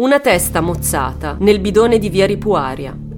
Una testa mozzata nel bidone di via Ripuaria.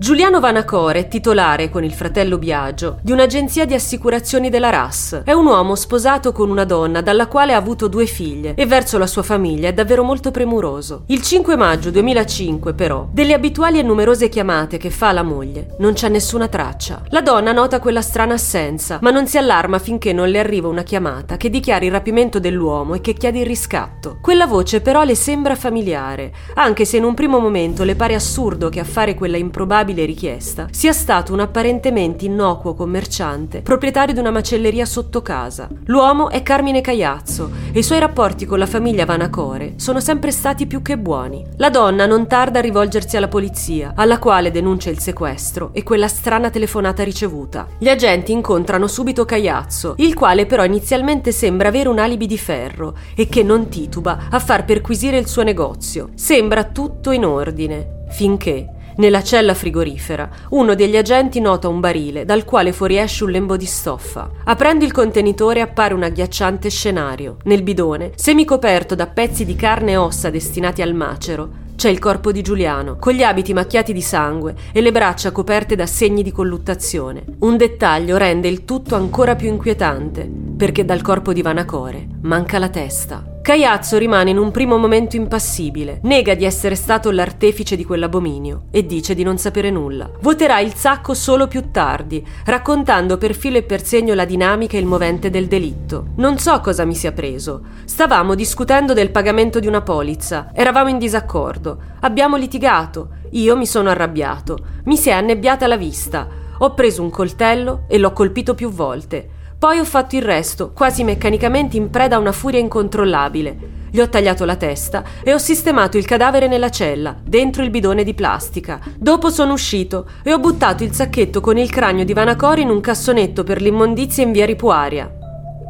Giuliano Vanacore è titolare, con il fratello Biagio, di un'agenzia di assicurazioni della RAS. È un uomo sposato con una donna dalla quale ha avuto due figlie e verso la sua famiglia è davvero molto premuroso. Il 5 maggio 2005, però, delle abituali e numerose chiamate che fa alla moglie, non c'è nessuna traccia. La donna nota quella strana assenza, ma non si allarma finché non le arriva una chiamata che dichiara il rapimento dell'uomo e che chiede il riscatto. Quella voce però le sembra familiare, anche se in un primo momento le pare assurdo che a fare quella improbabile improbabile richiesta sia stato un apparentemente innocuo commerciante, proprietario di una macelleria sotto casa. L'uomo è Carmine Cagliazzo e i suoi rapporti con la famiglia Vanacore sono sempre stati più che buoni. La donna non tarda a rivolgersi alla polizia, alla quale denuncia il sequestro e quella strana telefonata ricevuta. Gli agenti incontrano subito Cagliazzo, il quale però inizialmente sembra avere un alibi di ferro e che non tituba a far perquisire il suo negozio. Sembra tutto in ordine, finché nella cella frigorifera, uno degli agenti nota un barile dal quale fuoriesce un lembo di stoffa. Aprendo il contenitore appare un agghiacciante scenario. Nel bidone, semicoperto da pezzi di carne e ossa destinati al macero, c'è il corpo di Giuliano, con gli abiti macchiati di sangue e le braccia coperte da segni di colluttazione. Un dettaglio rende il tutto ancora più inquietante, perché dal corpo di Vanacore manca la testa. Caiazzo rimane in un primo momento impassibile, nega di essere stato l'artefice di quell'abominio e dice di non sapere nulla. Voterà il sacco solo più tardi, raccontando per filo e per segno la dinamica e il movente del delitto. Non so cosa mi sia preso. Stavamo discutendo del pagamento di una polizza, eravamo in disaccordo, abbiamo litigato, io mi sono arrabbiato, mi si è annebbiata la vista, ho preso un coltello e l'ho colpito più volte. Poi ho fatto il resto, quasi meccanicamente in preda a una furia incontrollabile. Gli ho tagliato la testa e ho sistemato il cadavere nella cella, dentro il bidone di plastica. Dopo sono uscito e ho buttato il sacchetto con il cranio di Vanacori in un cassonetto per l'immondizia in via Ripuaria.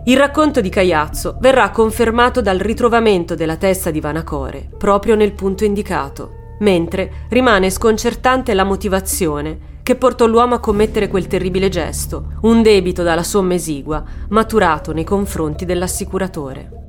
Il racconto di Caiazzo verrà confermato dal ritrovamento della testa di Vanacore proprio nel punto indicato, mentre rimane sconcertante la motivazione che portò l'uomo a commettere quel terribile gesto, un debito dalla somma esigua maturato nei confronti dell'assicuratore.